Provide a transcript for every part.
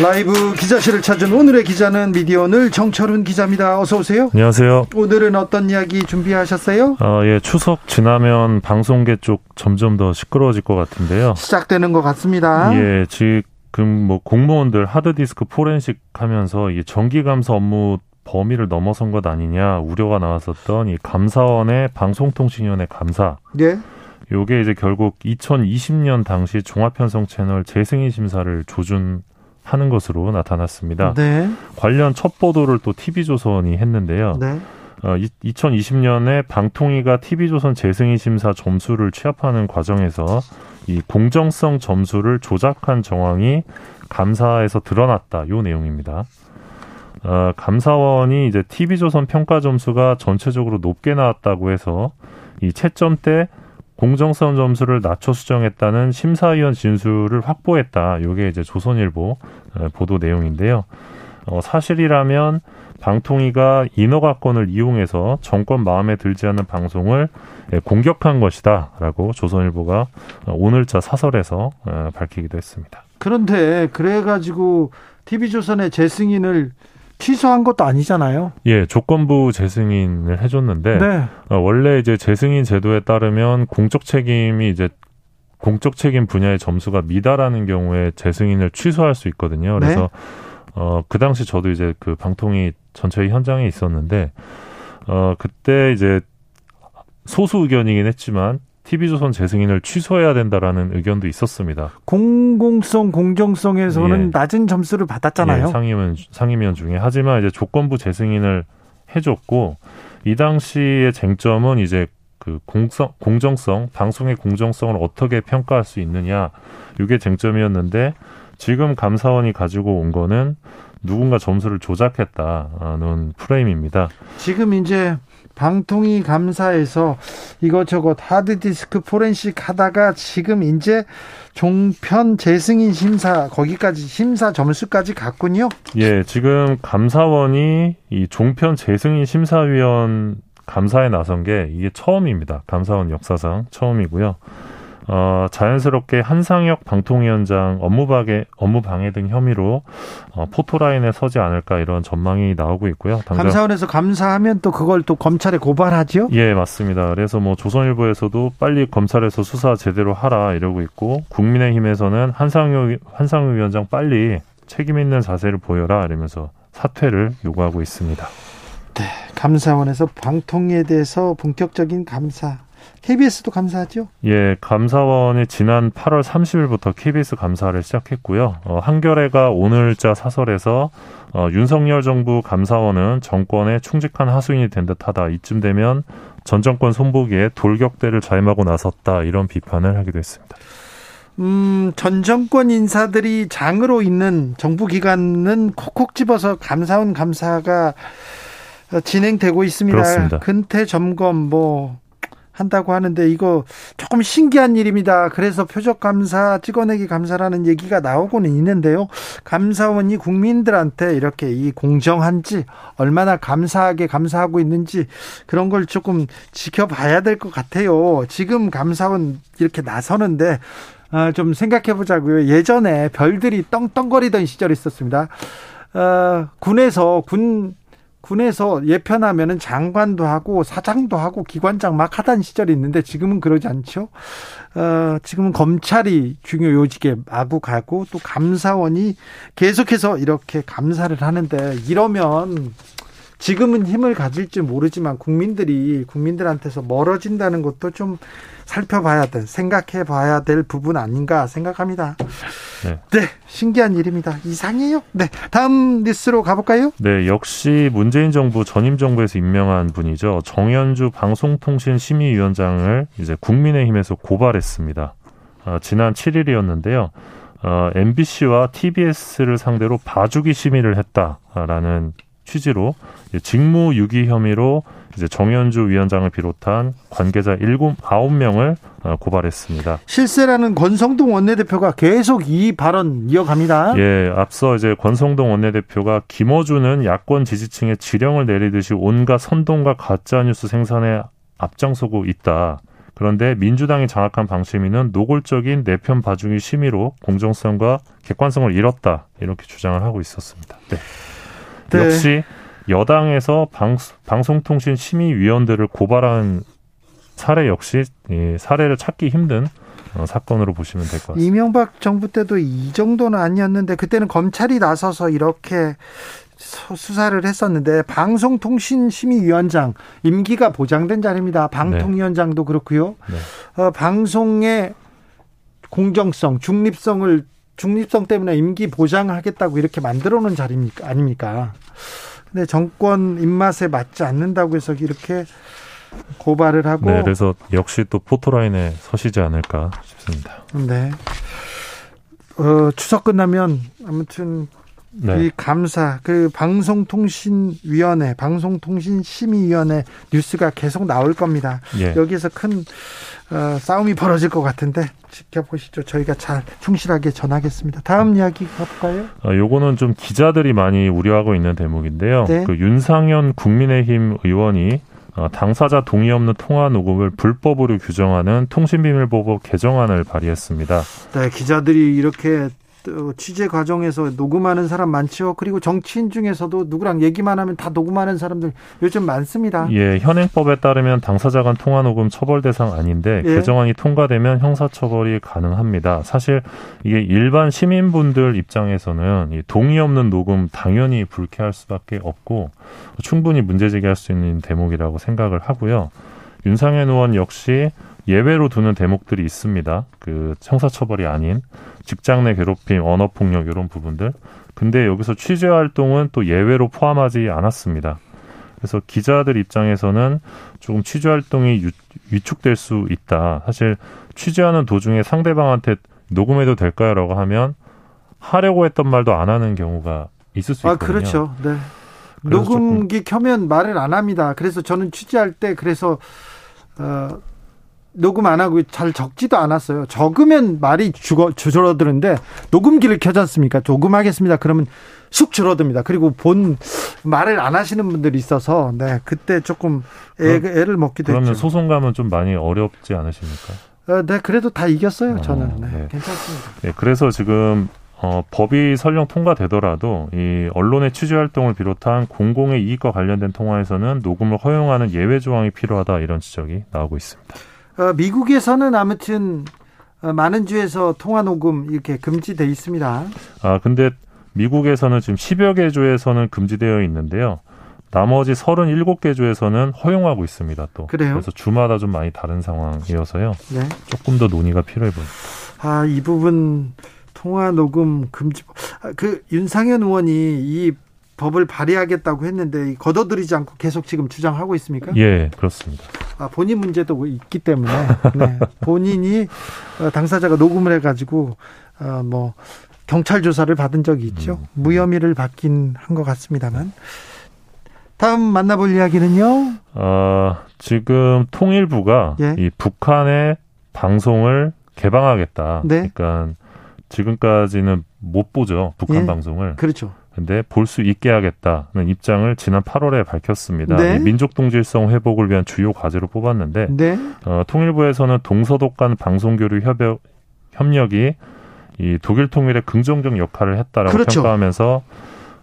라이브 기자실을 찾은 오늘의 기자는 미디어늘 정철훈 기자입니다. 어서 오세요. 안녕하세요. 오늘은 어떤 이야기 준비하셨어요? 어, 예, 추석 지나면 방송계 쪽 점점 더 시끄러워질 것 같은데요. 시작되는 것 같습니다. 예, 지금 뭐 공무원들 하드디스크 포렌식 하면서 이 정기 감사 업무 범위를 넘어선 것 아니냐 우려가 나왔었던 이 감사원의 방송통신위원회 감사. 예. 요게 이제 결국 2020년 당시 종합편성 채널 재승인 심사를 조준 하는 것으로 나타났습니다. 네. 관련 첫 보도를 또 TV조선이 했는데요. 네. 어, 2020년에 방통위가 TV조선 재승인 심사 점수를 취합하는 과정에서 이 공정성 점수를 조작한 정황이 감사에서 드러났다. 요 내용입니다. 어, 감사원이 이제 TV조선 평가 점수가 전체적으로 높게 나왔다고 해서 이 채점 때 공정성 점수를 낮춰 수정했다는 심사위원 진술을 확보했다. 요게 이제 조선일보 어, 보도 내용인데요. 어, 사실이라면 방통위가 인허가권을 이용해서 정권 마음에 들지 않는 방송을 예, 공격한 것이다라고 조선일보가 어, 오늘자 사설에서 밝히기도 했습니다. 그런데 그래가지고 TV조선의 재승인을 취소한 것도 아니잖아요. 예, 조건부 재승인을 해줬는데 네. 어, 원래 이제 재승인 제도에 따르면 공적 책임이 이제 공적 책임 분야의 점수가 미달하는 경우에 재승인을 취소할 수 있거든요. 그래서 네. 어, 그 당시 저도 이제 그 방통위 전체 현장에 있었는데 어, 그때 이제 소수 의견이긴 했지만 TV조선 재승인을 취소해야 된다라는 의견도 있었습니다. 공공성, 공정성에서는 예. 낮은 점수를 받았잖아요. 예, 상임위원, 상임위원 중에. 하지만 이제 조건부 재승인을 해줬고, 이 당시의 쟁점은 이제 그 공성, 공정성, 방송의 공정성을 어떻게 평가할 수 있느냐, 이게 쟁점이었는데, 지금 감사원이 가지고 온 거는 누군가 점수를 조작했다는 프레임입니다. 지금 이제 방통위 감사에서 이것저것 하드디스크 포렌식 하다가 지금 이제 종편 재승인 심사 거기까지 심사 점수까지 갔군요. 예, 지금 감사원이 이 종편 재승인 심사위원 감사에 나선 게 이게 처음입니다. 감사원 역사상 처음이고요. 어, 자연스럽게 한상혁 방통위원장 업무방해, 업무방해 등 혐의로 어, 포토라인에 서지 않을까 이런 전망이 나오고 있고요. 당장, 감사원에서 감사하면 또 그걸 또 검찰에 고발하죠? 예, 맞습니다. 그래서 뭐 조선일보에서도 빨리 검찰에서 수사 제대로 하라 이러고 있고 국민의힘에서는 한상혁 한상혁 위원장 빨리 책임 있는 자세를 보여라 이러면서 사퇴를 요구하고 있습니다. 네, 감사원에서 방통위에 대해서 본격적인 감사 KBS도 감사하죠? 예, 감사원이 지난 8월 30일부터 KBS 감사를 시작했고요. 어, 한겨레가 오늘자 사설에서 어, 윤석열 정부 감사원은 정권에 충직한 하수인이 된 듯하다. 이쯤 되면 전 정권 손보기에 돌격대를 자임하고 나섰다. 이런 비판을 하기도 했습니다. 음, 전 정권 인사들이 장으로 있는 정부 기관은 콕콕 집어서 감사원 감사가 진행되고 있습니다. 그렇습니다. 근태 점검 뭐 한다고 하는데 이거 조금 신기한 일입니다. 그래서 표적 감사, 찍어내기 감사라는 얘기가 나오고는 있는데요. 감사원이 국민들한테 이렇게 이 공정한지 얼마나 감사하게 감사하고 있는지 그런 걸 조금 지켜봐야 될 것 같아요. 지금 감사원 이렇게 나서는데 아, 좀 생각해 보자고요. 예전에 별들이 떵떵거리던 시절이 있었습니다. 어, 군에서 군 군에서 예편하면은 장관도 하고 사장도 하고 기관장 막 하던 시절이 있는데 지금은 그러지 않죠. 어, 지금은 검찰이 중요 요직에 마구 가고 또 감사원이 계속해서 이렇게 감사를 하는데 이러면 지금은 힘을 가질지 모르지만 국민들이 국민들한테서 멀어진다는 것도 좀 살펴봐야 될, 생각해 봐야 될 부분 아닌가 생각합니다. 네. 네. 신기한 일입니다. 이상해요. 네. 다음 뉴스로 가볼까요? 네. 역시 문재인 정부 전임 정부에서 임명한 분이죠. 정현주 방송통신심의위원장을 이제 국민의힘에서 고발했습니다. 아, 지난 7일이었는데요. 어, MBC와 TBS를 상대로 봐주기 심의를 했다라는 취지로 직무유기 혐의로 이제 정현주 위원장을 비롯한 관계자 일곱 아홉 명을 어, 고발했습니다. 실세라는 권성동 원내대표가 계속 이 발언 이어갑니다. 예, 앞서 이제 권성동 원내대표가 김어준은 야권 지지층에 지령을 내리듯이 온갖 선동과 가짜 뉴스 생산에 앞장서고 있다. 그런데 민주당이 장악한 방심위는 노골적인 내편 봐주기 심의로 공정성과 객관성을 잃었다 이렇게 주장을 하고 있었습니다. 네. 네. 역시 여당에서 방, 방송통신심의위원들을 고발한 사례 역시 사례를 찾기 힘든 어, 사건으로 보시면 될 것 같습니다. 이명박 정부 때도 이 정도는 아니었는데 그때는 검찰이 나서서 이렇게 수사를 했었는데 방송통신심의위원장 임기가 보장된 자리입니다. 방통위원장도 그렇고요. 네. 어, 방송의 공정성, 중립성을 중립성 때문에 임기 보장하겠다고 이렇게 만들어 놓은 자리입니까? 아닙니까? 근데 정권 입맛에 맞지 않는다고 해서 이렇게 고발을 하고 네, 그래서 역시 또 포토라인에 서시지 않을까 싶습니다. 네. 어, 추석 끝나면 아무튼 네. 이 감사 그 방송통신위원회 방송통신심의위원회 뉴스가 계속 나올 겁니다. 예. 여기서 큰 어, 싸움이 벌어질 것 같은데 지켜보시죠. 저희가 잘 충실하게 전하겠습니다. 다음 이야기 가볼까요? 어, 요거는 좀 기자들이 많이 우려하고 있는 대목인데요. 네. 그 윤상현 국민의힘 의원이 어, 당사자 동의 없는 통화 녹음을 불법으로 규정하는 통신비밀보호 개정안을 발의했습니다. 네, 기자들이 이렇게 취재 과정에서 녹음하는 사람 많죠. 그리고 정치인 중에서도 누구랑 얘기만 하면 다 녹음하는 사람들 요즘 많습니다. 예, 현행법에 따르면 당사자 간 통화 녹음 처벌 대상 아닌데 예. 개정안이 통과되면 형사 처벌이 가능합니다. 사실 이게 일반 시민분들 입장에서는 동의 없는 녹음 당연히 불쾌할 수밖에 없고 충분히 문제 제기할 수 있는 대목이라고 생각을 하고요. 윤상현 의원 역시 예외로 두는 대목들이 있습니다. 그 형사처벌이 아닌 직장 내 괴롭힘, 언어 폭력 이런 부분들. 근데 여기서 취재 활동은 또 예외로 포함하지 않았습니다. 그래서 기자들 입장에서는 조금 취재 활동이 위축될 수 있다. 사실 취재하는 도중에 상대방한테 녹음해도 될까요라고 하면 하려고 했던 말도 안 하는 경우가 있을 수 아, 있거든요. 아, 그렇죠. 네. 녹음기 켜면 말을 안 합니다. 그래서 저는 취재할 때 그래서 어 녹음 안 하고 잘 적지도 않았어요. 적으면 말이 죽어 줄어드는데 녹음기를 켜지 않습니까? 녹음하겠습니다. 그러면 쑥 줄어듭니다. 그리고 본 말을 안 하시는 분들이 있어서 네 그때 조금 애, 애를 먹기도 그러면 했죠. 소송감은 좀 많이 어렵지 않으십니까? 어, 네 그래도 다 이겼어요. 어, 저는 네, 네. 괜찮습니다. 네, 그래서 지금 어, 법이 설령 통과되더라도 이 언론의 취재 활동을 비롯한 공공의 이익과 관련된 통화에서는 녹음을 허용하는 예외 조항이 필요하다 이런 지적이 나오고 있습니다. 어, 미국에서는 아무튼 어, 많은 주에서 통화 녹음 이렇게 금지돼 있습니다. 아 근데 미국에서는 지금 10여 개 주에서는 금지되어 있는데요. 나머지 37개 주에서는 허용하고 있습니다. 또 그래요? 그래서 주마다 좀 많이 다른 상황이어서요. 네. 조금 더 논의가 필요해 보입니다. 아, 이 부분 통화 녹음 금지 아, 그 윤상현 의원이 이 법을 발의하겠다고 했는데 거둬들이지 않고 계속 지금 주장하고 있습니까? 예, 그렇습니다. 아, 본인 문제도 있기 때문에 네, 본인이 어, 당사자가 녹음을 해가지고 어, 뭐 경찰 조사를 받은 적이 있죠. 음. 무혐의를 받긴 한 것 같습니다만. 다음 만나볼 이야기는요. 어, 지금 통일부가 예. 이 북한의 방송을 개방하겠다. 네. 그러니까 지금까지는 못 보죠 북한 예. 방송을. 그렇죠. 근데 볼 수 있게 하겠다는 입장을 지난 8월에 밝혔습니다. 네. 민족 동질성 회복을 위한 주요 과제로 뽑았는데 네. 어, 통일부에서는 동서독 간 방송 교류 협력 협력이 이 독일 통일에 긍정적 역할을 했다라고 그렇죠. 평가하면서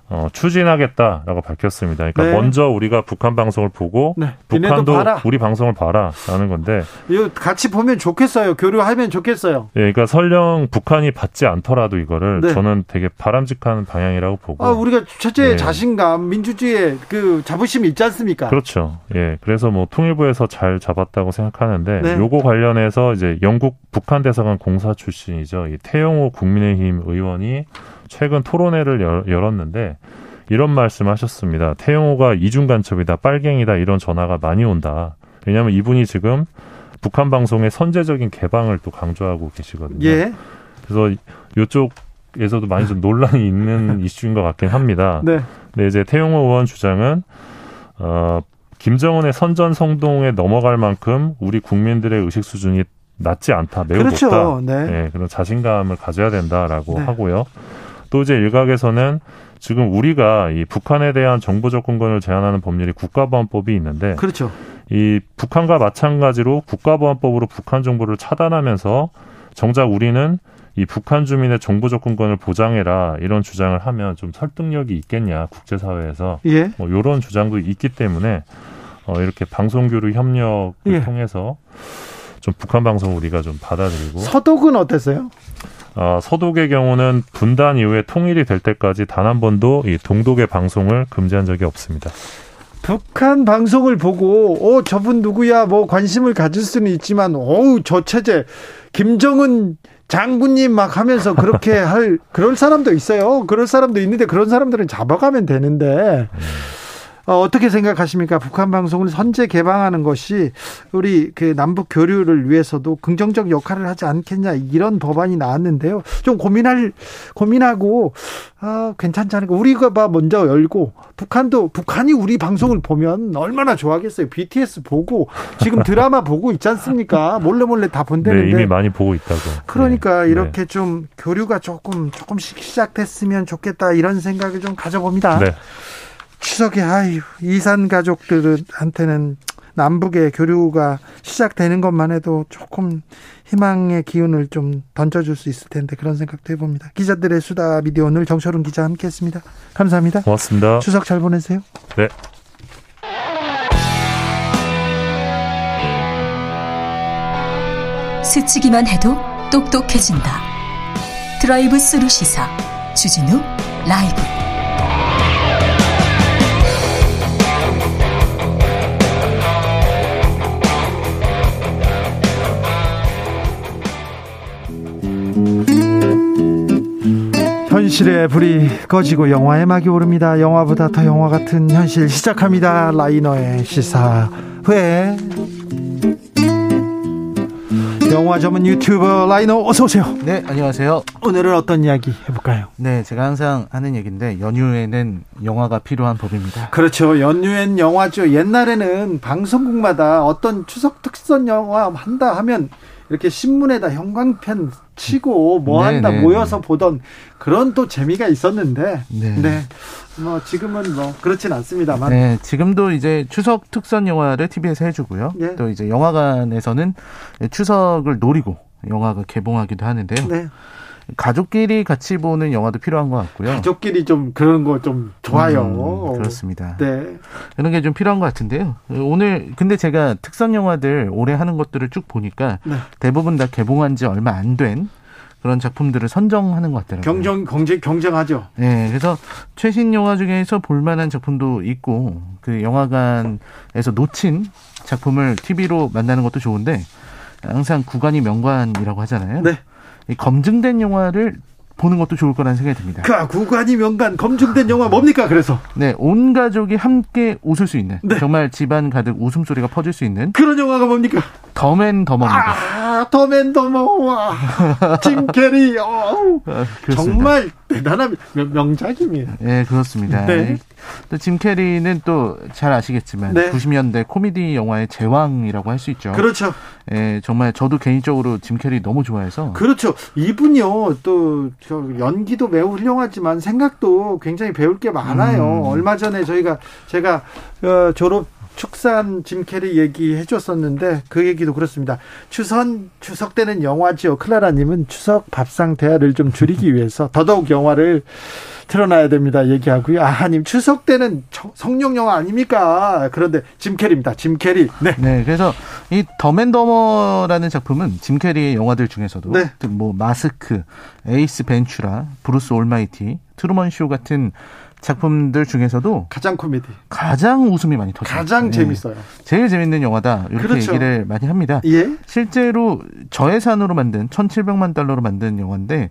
어, 추진하겠다라고 밝혔습니다. 그러니까 네. 먼저 우리가 북한 방송을 보고 네. 북한도 우리 방송을 봐라라는 건데 이거 같이 보면 좋겠어요. 교류하면 좋겠어요. 예, 그러니까 설령 북한이 받지 않더라도 이거를 네. 저는 되게 바람직한 방향이라고 보고. 아, 우리가 최초의 예. 자신감, 민주주의의 그 자부심이 있지 않습니까? 그렇죠. 예, 그래서 뭐 통일부에서 잘 잡았다고 생각하는데 네. 요거 관련해서 이제 영국 북한 대사관 공사 출신이죠. 이 태영호 국민의힘 의원이 최근 토론회를 열었는데 이런 말씀하셨습니다. 태영호가 이중 간첩이다, 빨갱이다 이런 전화가 많이 온다. 왜냐하면 이분이 지금 북한 방송의 선제적인 개방을 또 강조하고 계시거든요. 예. 그래서 요쪽에서도 많이 좀 논란이 있는 이슈인 것 같긴 합니다. 네. 근데 이제 태용호 의원 주장은 어 김정은의 선전 성동에 넘어갈 만큼 우리 국민들의 의식 수준이 낮지 않다, 매우 그렇죠. 높다. 네. 네, 그런 자신감을 가져야 된다라고 네. 하고요. 또 이제 일각에서는 지금 우리가 이 북한에 대한 정보 접근권을 제한하는 법률이 국가보안법이 있는데 그렇죠. 이 북한과 마찬가지로 국가보안법으로 북한 정보를 차단하면서 정작 우리는 이 북한 주민의 정보 접근권을 보장해라 이런 주장을 하면 좀 설득력이 있겠냐 국제사회에서 예. 뭐 이런 주장도 있기 때문에 어 이렇게 방송 교류 협력을 예. 통해서 좀 북한 방송 우리가 좀 받아들이고 서독은 어땠어요? 아, 서독의 경우는 분단 이후에 통일이 될 때까지 단 한 번도 이 동독의 방송을 금지한 적이 없습니다. 북한 방송을 보고 어 저분 누구야 뭐 관심을 가질 수는 있지만 어우 저 체제 김정은 장군님 막 하면서 그렇게 할 그럴 사람도 있어요. 그럴 사람도 있는데 그런 사람들은 잡아가면 되는데 어, 어 떻게 생각하십니까? 북한 방송을 선제 개방하는 것이 우리 그 남북 교류를 위해서도 긍정적 역할을 하지 않겠냐 이런 법안이 나왔는데요. 좀 고민할 고민하고 아 괜찮지 않을까? 우리가 봐 먼저 열고 북한도 북한이 우리 방송을 보면 얼마나 좋아하겠어요. BTS 보고 지금 드라마 보고 있지 않습니까? 몰래 몰래 다 네, 본다는데. 이미 많이 보고 있다고. 그러니까 네. 이렇게 좀 교류가 조금 조금씩 시작됐으면 좋겠다 이런 생각을 좀 가져봅니다. 네. 추석에 아유 이산 가족들한테는 남북의 교류가 시작되는 것만 해도 조금 희망의 기운을 좀 던져줄 수 있을 텐데 그런 생각도 해봅니다. 기자들의 수다 미디어 오늘 정철훈 기자 함께했습니다. 감사합니다. 고맙습니다. 추석 잘 보내세요. 네. 스치기만 해도 똑똑해진다. 드라이브 스루 시사 주진우 라이브. 현실의 불이 꺼지고 영화의 막이 오릅니다. 영화보다 더 영화 같은 현실 시작합니다. 라이너의 시사회. 영화 전문 유튜버 라이너 어서 오세요. 네, 안녕하세요. 오늘은 어떤 이야기 해볼까요? 네, 제가 항상 하는 얘기인데 연휴에는 영화가 필요한 법입니다. 그렇죠. 연휴엔 영화죠. 옛날에는 방송국마다 어떤 추석 특선 영화 한다 하면 이렇게 신문에다 형광펜 치고 뭐 네, 한다 네, 모여서 보던 그런 또 재미가 있었는데 네. 네. 뭐 지금은 뭐 그렇진 않습니다만 네, 지금도 이제 추석 특선 영화를 TV에서 해 주고요. 예. 또 이제 영화관에서는 추석을 노리고 영화가 개봉하기도 하는데요. 네. 가족끼리 같이 보는 영화도 필요한 것 같고요. 가족끼리 좀 그런 거 좀 좋아요. 음, 그렇습니다. 네. 그런 게 좀 필요한 것 같은데요. 오늘 근데 제가 특선 영화들 올해 하는 것들을 쭉 보니까 네. 대부분 다 개봉한 지 얼마 안 된 그런 작품들을 선정하는 것 같더라고요. 경쟁 경쟁 경쟁하죠. 네, 그래서 최신 영화 중에서 볼만한 작품도 있고 그 영화관에서 놓친 작품을 TV로 만나는 것도 좋은데 항상 구관이 명관이라고 하잖아요. 네. 이 검증된 영화를 보는 것도 좋을 거라는 생각이 듭니다. 그 구관이 명관 검증된 영화 뭡니까? 그래서 네, 온 가족이 함께 웃을 수 있는 네. 정말 집안 가득 웃음소리가 퍼질 수 있는 그런 영화가 뭡니까? 덤 앤 더머입니다. 아, 덤 앤 더머와 짐 캐리. 그렇습니다. 정말 대단한 명- 명작입니다. 네, 그렇습니다. 네. 또 짐 캐리는 또 잘 아시겠지만 네. 90년대 코미디 영화의 제왕이라고 할 수 있죠. 그렇죠. 예, 정말 저도 개인적으로 짐 캐리 너무 좋아해서 그렇죠. 이분요, 또, 저, 연기도 매우 훌륭하지만 생각도 굉장히 배울 게 많아요. 음. 얼마 전에 저희가, 제가, 어, 졸업, 축사 짐 캐리 얘기 해 줬었는데 그 얘기도 그렇습니다. 추석 추석 때는 영화지요. 클라라님은 추석 밥상 대화를 좀 줄이기 위해서 더더욱 영화를 틀어놔야 됩니다. 얘기하고요. 아님 추석 때는 청- 성룡 영화 아닙니까? 그런데 짐 캐리입니다. 짐 캐리. 네. 네, 그래서 이 덤 앤 더머라는 작품은 짐 캐리의 영화들 중에서도 네. 뭐 마스크, 에이스 벤츄라, 브루스 올마이티, 트루먼 쇼 같은 작품들 중에서도 가장 코미디. 가장 웃음이 많이 터져요. 가장 네. 재밌어요. 제일 재밌는 영화다. 이렇게 그렇죠. 얘기를 많이 합니다. 예. 실제로 저예산으로 만든 1,700만 달러로 만든 영화인데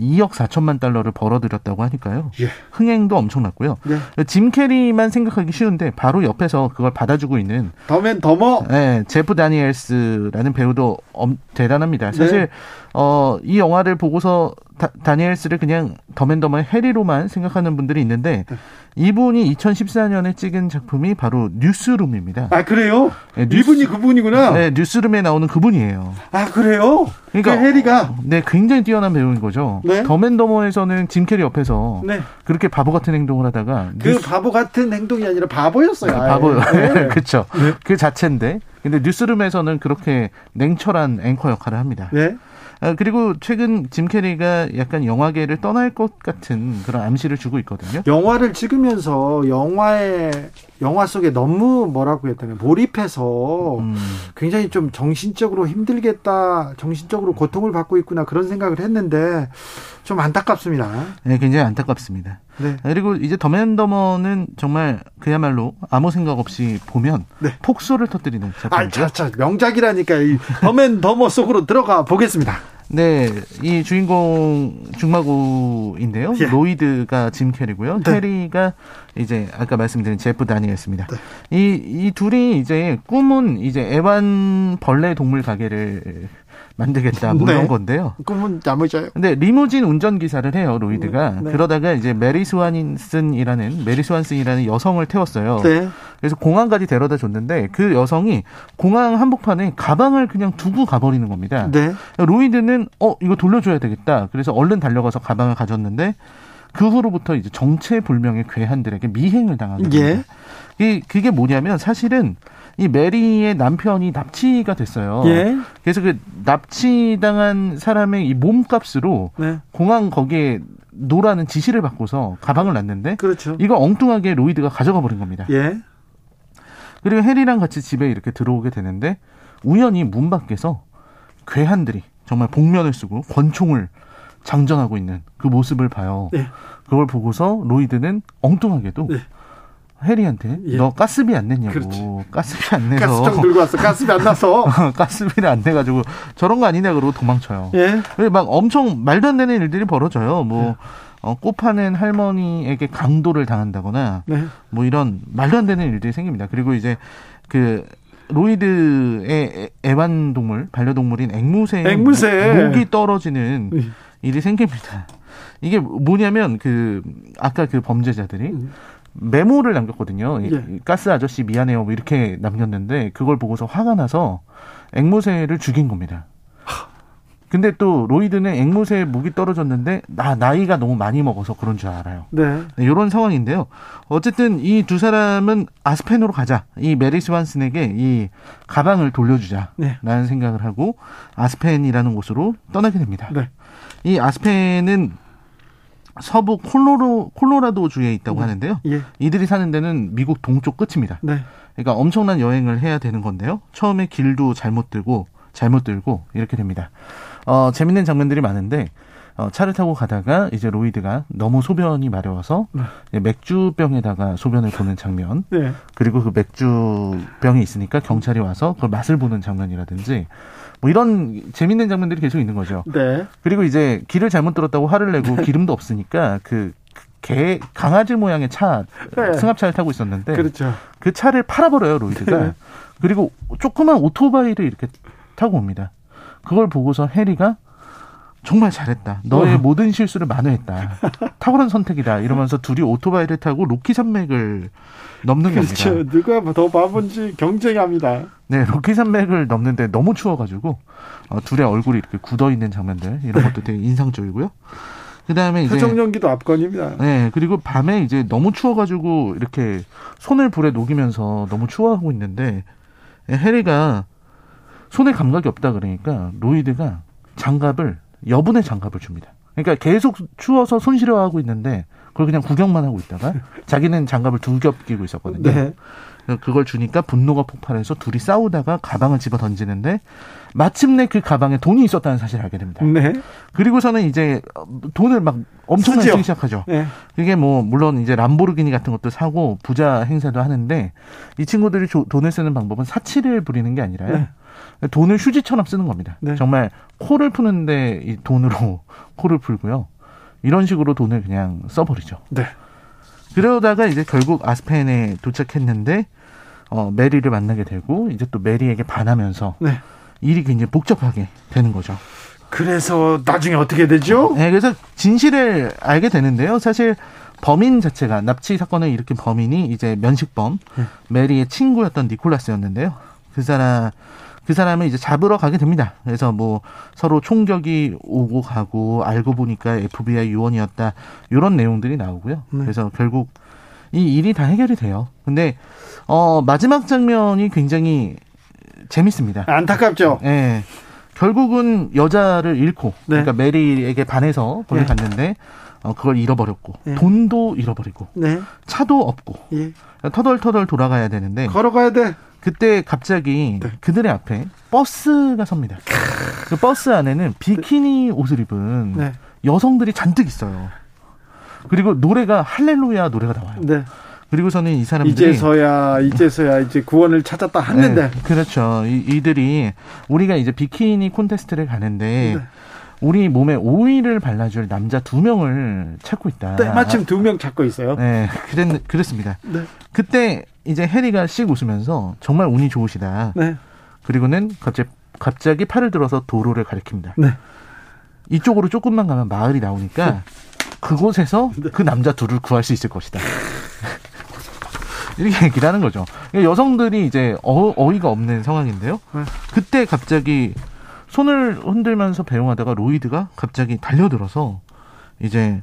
2억 4천만 달러를 벌어들였다고 하니까요. 예. 흥행도 엄청났고요. 네. 짐 캐리만 생각하기 쉬운데 바로 옆에서 그걸 받아주고 있는 덤 앤 더머. 네, 제프 다니엘스라는 배우도 엄, 대단합니다. 사실 네. 어, 이 영화를 보고서 다, 니엘스를 그냥 덤 앤 더머의 해리로만 생각하는 분들이 있는데 네. 이분이 2014년에 찍은 작품이 바로 뉴스룸입니다. 아 그래요? 네, 뉴스- 이분이 그분이구나. 네, 뉴스룸에 나오는 그분이에요. 아 그래요? 그러니까 그 해리가. 네, 굉장히 뛰어난 배우인 거죠. 네. 덤 앤 더머에서는 짐 캐리 옆에서 네. 그렇게 바보 같은 행동을 하다가 그 뉴스- 바보 같은 행동이 아니라 바보였어요. 아예. 바보요. 네. 그렇죠. 그 자체인데. 근데 뉴스룸에서는 그렇게 냉철한 앵커 역할을 합니다. 네. 아, 그리고 최근 짐 캐리가 약간 영화계를 떠날 것 같은 그런 암시를 주고 있거든요. 영화를 찍으면서 영화의 영화 속에 너무 뭐라고 해야 되나 몰입해서 음, 굉장히 좀 정신적으로 힘들겠다, 정신적으로 고통을 받고 있구나 그런 생각을 했는데 좀 안타깝습니다. 네, 굉장히 안타깝습니다. 네. 그리고 이제 더맨더머는 정말 그야말로 아무 생각 없이 보면 네. 폭소를 터뜨리는 아, 작품이죠. 자, 자, 명작이라니까 이 더맨 더머 속으로 들어가 보겠습니다. 네, 이 주인공 중마고인데요. 예. 로이드가 짐 캐리고요. 네. 캐리가 이제 아까 말씀드린 제프 다니엘스입니다. 이, 이 둘이 이제 꿈은 이제 애완 벌레 동물 가게를 만들겠다 뭐 네. 이런 건데요. 꿈은 야무져요. 근데 리무진 운전 기사를 해요 로이드가 네. 그러다가 이제 메리 스완슨이라는 메리 스완슨이라는 여성을 태웠어요. 네. 그래서 공항까지 데려다 줬는데 그 여성이 공항 한복판에 가방을 그냥 두고 가버리는 겁니다. 네. 로이드는 어 이거 돌려줘야 되겠다. 그래서 얼른 달려가서 가방을 가졌는데 그 후로부터 이제 정체불명의 괴한들에게 미행을 됩니다. 예. 이 그게 뭐냐면 사실은 이 메리의 남편이 납치가 됐어요. 예. 그래서 그 납치당한 사람의 이 몸값으로 네. 공항 거기에 놓으라는 지시를 받고서 가방을 놨는데 그렇죠. 이걸 엉뚱하게 로이드가 가져가 버린 겁니다. 예. 그리고 해리랑 같이 집에 이렇게 들어오게 되는데 우연히 문 밖에서 괴한들이 정말 복면을 쓰고 권총을 장전하고 있는 그 모습을 봐요. 네. 그걸 보고서 로이드는 엉뚱하게도 네. 해리한테 예. 너 가스비 안 냈냐고 그렇지. 가스비 안 내서 가스통 들고 왔어. 가스비 안 나서. 가스비를 안 내가지고 저런 거 아니냐 그러고 도망쳐요. 예. 그리고 막 엄청 말도 안 되는 일들이 벌어져요. 뭐 어, 꽃 파는 할머니에게 강도를 당한다거나 네. 뭐 이런 말도 안 되는 일들이 생깁니다. 그리고 이제 그 로이드의 애- 애완동물 반려동물인 앵무새 앵무새. 목이 떨어지는 음. 일이 생깁니다. 이게 뭐냐면 그 아까 그 범죄자들이 음. 메모를 남겼거든요. 이- 예. 이 가스 아저씨 미안해요. 뭐 이렇게 남겼는데 그걸 보고서 화가 나서 앵무새를 죽인 겁니다. 근데 또 로이드는 앵무새 목이 떨어졌는데 나 나이가 너무 많이 먹어서 그런 줄 알아요. 네. 네, 이런 상황인데요. 어쨌든 이 두 사람은 아스펜으로 가자. 이 메리 스완슨에게 이 가방을 돌려주자. 네. 라는 생각을 하고 아스펜이라는 곳으로 떠나게 됩니다. 네. 이 아스펜은 서부 콜로로, 콜로라도 주에 있다고 네. 하는데요. 예. 이들이 사는 데는 미국 동쪽 끝입니다. 네. 그러니까 엄청난 여행을 해야 되는 건데요. 처음에 길도 잘못 들고 잘못 들고 이렇게 됩니다. 어, 재밌는 장면들이 많은데 어, 차를 타고 가다가 이제 로이드가 너무 소변이 마려워서 네. 맥주병에다가 소변을 보는 장면 네. 그리고 그 맥주병이 있으니까 경찰이 와서 그걸 맛을 보는 장면이라든지 뭐 이런 재밌는 장면들이 계속 있는 거죠. 네. 그리고 이제 길을 잘못 들었다고 화를 내고 기름도 없으니까 그 개, 강아지 모양의 차, 네. 승합차를 타고 있었는데, 그렇죠. 그 차를 팔아버려요 로이드가 네. 그리고 조그만 오토바이를 이렇게 타고 옵니다 그걸 보고서 해리가 정말 잘했다 너의 어. 모든 실수를 만회했다 탁월한 선택이다 이러면서 둘이 오토바이를 타고 로키 산맥을 넘는 그렇죠. 겁니다 누가 더 바본지 경쟁합니다. 네 로키 산맥을 넘는데 너무 추워가지고 어, 둘의 얼굴이 이렇게 굳어 있는 장면들 이런 것도 되게 인상적이고요 그 다음에 이제 표정 연기도 압권입니다. 네, 그리고 밤에 이제 너무 추워가지고 이렇게 손을 불에 녹이면서 너무 추워하고 있는데 해리가 손에 감각이 없다 그러니까 로이드가 장갑을 여분의 장갑을 줍니다. 그러니까 계속 추워서 손 시려하고 있는데 그걸 그냥 구경만 하고 있다가 자기는 장갑을 두 겹 끼고 있었거든요. 네. 그걸 주니까 분노가 폭발해서 둘이 싸우다가 가방을 집어 던지는데 마침내 그 가방에 돈이 있었다는 사실을 알게 됩니다. 네. 그리고서는 이제 돈을 막 엄청나게. 쓰기 시작하죠. 네. 그게 뭐 물론 이제 람보르기니 같은 것도 사고 부자 행사도 하는데 이 친구들이 조- 돈을 쓰는 방법은 사치를 부리는 게 아니라요. 네. 돈을 휴지처럼 쓰는 겁니다. 네. 정말 코를 푸는데 이 돈으로 코를 풀고요. 이런 식으로 돈을 그냥 써버리죠. 네. 그러다가 이제 결국 아스펜에 도착했는데 어, 메리를 만나게 되고 이제 또 메리에게 반하면서 네. 일이 굉장히 복잡하게 되는 거죠. 그래서 나중에 어떻게 되죠? 네, 그래서 진실을 알게 되는데요. 사실 범인 자체가 납치 사건을 일으킨 범인이 이제 면식범 네. 메리의 친구였던 니콜라스였는데요. 그 사람 그 사람을 이제 잡으러 가게 됩니다. 그래서 뭐 서로 총격이 오고 가고 알고 보니까 FBI 요원이었다 이런 내용들이 나오고요. 네. 그래서 결국 이 일이 다 해결이 돼요. 근데 어 마지막 장면이 굉장히 재밌습니다. 안타깝죠. 예. 결국은 여자를 잃고 네. 그러니까 메리에게 반해서 거기 예. 갔는데 어, 그걸 잃어버렸고 예. 돈도 잃어버리고 네. 차도 없고 예. 터덜터덜 돌아가야 되는데 걸어가야 돼. 그때 갑자기 네. 그들의 앞에 버스가 섭니다. 그 버스 안에는 비키니 옷을 입은 네. 여성들이 잔뜩 있어요. 그리고 노래가 할렐루야 노래가 나와요. 네. 그리고서는 이 사람들이 이제서야 이제서야 이제 구원을 찾았다 했는데 네, 그렇죠. 이, 이들이 우리가 이제 비키니 콘테스트를 가는데 네. 우리 몸에 오일을 발라줄 남자 두 명을 찾고 있다. 때마침 두 명 찾고 있어요. 네, 그랬, 그랬습니다. 네. 그때 이제 해리가 씩 웃으면서 정말 운이 좋으시다. 네. 그리고는 갑자기 갑자기 팔을 들어서 도로를 가리킵니다. 네. 이쪽으로 조금만 가면 마을이 나오니까 그곳에서 네. 그 남자 둘을 구할 수 있을 것이다. 이렇게 얘기를 하는 거죠. 그러니까 여성들이 이제 어, 어이가 없는 상황인데요. 네. 그때 갑자기 손을 흔들면서 배웅하다가 로이드가 갑자기 달려들어서 이제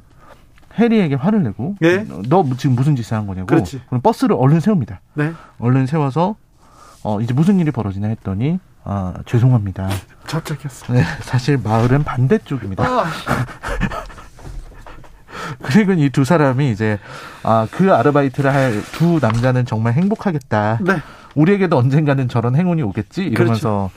해리에게 화를 내고 네. 너 지금 무슨 짓을 한 거냐고 그렇지. 그럼 버스를 얼른 세웁니다. 네. 얼른 세워서 어 이제 무슨 일이 벌어지나 했더니 아 죄송합니다. 저쪽이었어. 네, 사실 마을은 반대쪽입니다. 아, 그리고 이 두 사람이 이제 아 그 아르바이트를 할 두 남자는 정말 행복하겠다. 네. 우리에게도 언젠가는 저런 행운이 오겠지 이러면서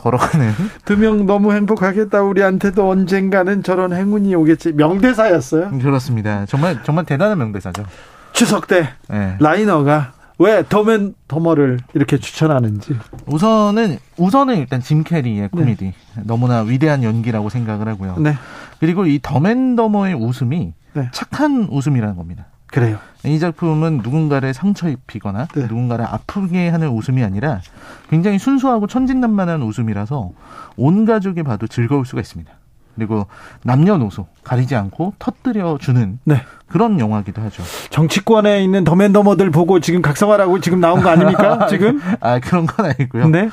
걸어가는 두 명 너무 행복하겠다. 우리한테도 언젠가는 저런 행운이 오겠지. 명대사였어요. 그렇습니다. 정말 정말 대단한 명대사죠. 추석 때 네. 라이너가 왜 더맨 더머를 이렇게 추천하는지. 우선은 우선은 일단 짐 캐리의 코미디 너무나 위대한 연기라고 생각을 하고요. 네. 그리고 이 더맨 더머의 웃음이 네. 착한 웃음이라는 겁니다. 그래요. 이 작품은 누군가를 상처 입히거나 네. 누군가를 아프게 하는 웃음이 아니라 굉장히 순수하고 천진난만한 웃음이라서 온 가족이 봐도 즐거울 수가 있습니다. 그리고 남녀노소 가리지 않고 터뜨려 주는 네. 그런 영화기도 하죠. 정치권에 있는 더맨 더머들 보고 지금 각성하라고 지금 나온 거 아닙니까? 지금? 아 그런 건 아니고요. 네.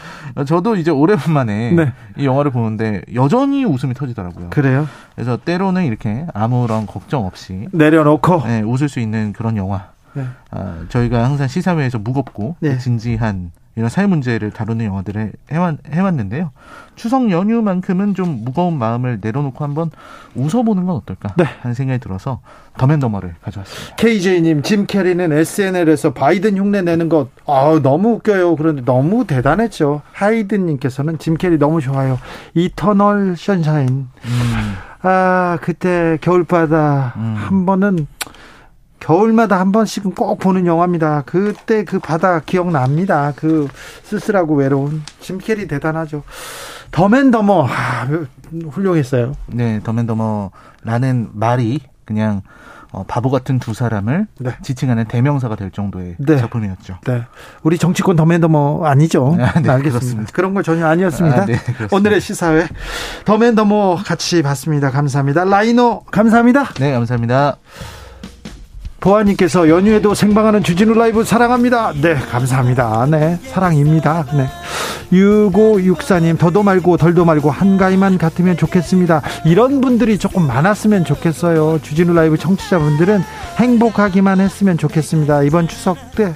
저도 이제 오랜만에 네. 이 영화를 보는데 여전히 웃음이 터지더라고요. 그래요. 그래서 때로는 이렇게 아무런 걱정 없이 내려놓고. 네, 웃을 수 있는 그런 영화. 네. 아, 저희가 항상 시사회에서 무겁고 네. 진지한 이런 사회 문제를 다루는 영화들을 해왔, 해왔는데요. 추석 연휴만큼은 좀 무거운 마음을 내려놓고 한번 웃어보는 건 어떨까 네. 하는 생각이 들어서 덤 앤 더머를 가져왔습니다. KJ님, 짐 캐리는 SNL에서 바이든 흉내 내는 것, 아 너무 웃겨요. 그런데 너무 대단했죠. 하이든님께서는 짐 캐리 너무 좋아요. 이터널 션샤인. 음, 아, 그때 겨울바다 음. 한 번은 겨울마다 한 번씩은 꼭 보는 영화입니다. 그때 그 바다 기억납니다. 그 쓸쓸하고 외로운 짐 캐리 대단하죠. 덤 앤 더머 아, 훌륭했어요. 네, 덤 앤 더머라는 말이 그냥 어, 바보 같은 두 사람을 네. 지칭하는 대명사가 될 정도의 네. 작품이었죠. 네. 우리 정치권 덤 앤 더머 아니죠? 아, 네, 알겠습니다. 그렇습니다. 그런 거 전혀 아니었습니다. 아, 네. 오늘의 시사회 덤 앤 더머 같이 봤습니다. 감사합니다. 라이너 감사합니다. 네, 감사합니다. 보아님께서 연휴에도 생방하는 주진우 라이브 사랑합니다. 네, 감사합니다. 네, 사랑입니다. 네. 6564님, 더도 말고 덜도 말고 한가위만 같으면 좋겠습니다. 이런 분들이 조금 많았으면 좋겠어요. 주진우 라이브 청취자분들은 행복하기만 했으면 좋겠습니다. 이번 추석 때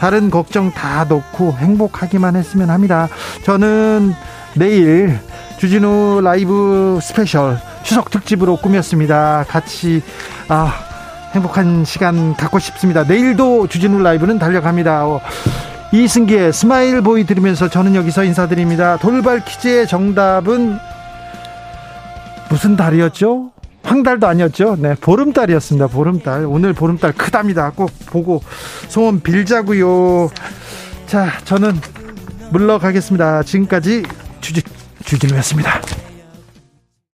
다른 걱정 다 놓고 행복하기만 했으면 합니다. 저는 내일 주진우 라이브 스페셜 추석 특집으로 꾸몄습니다. 같이, 아, 행복한 시간 갖고 싶습니다. 내일도 주진우 라이브는 달려갑니다. 어, 이승기의 Smile Boy 들으면서 저는 여기서 인사드립니다. 돌발 퀴즈의 정답은 무슨 달이었죠? 황달도 아니었죠? 네, 보름달이었습니다. 보름달. 오늘 보름달 크답니다. 꼭 보고 소원 빌자고요. 자, 저는 물러가겠습니다. 지금까지 주진, 주진우였습니다.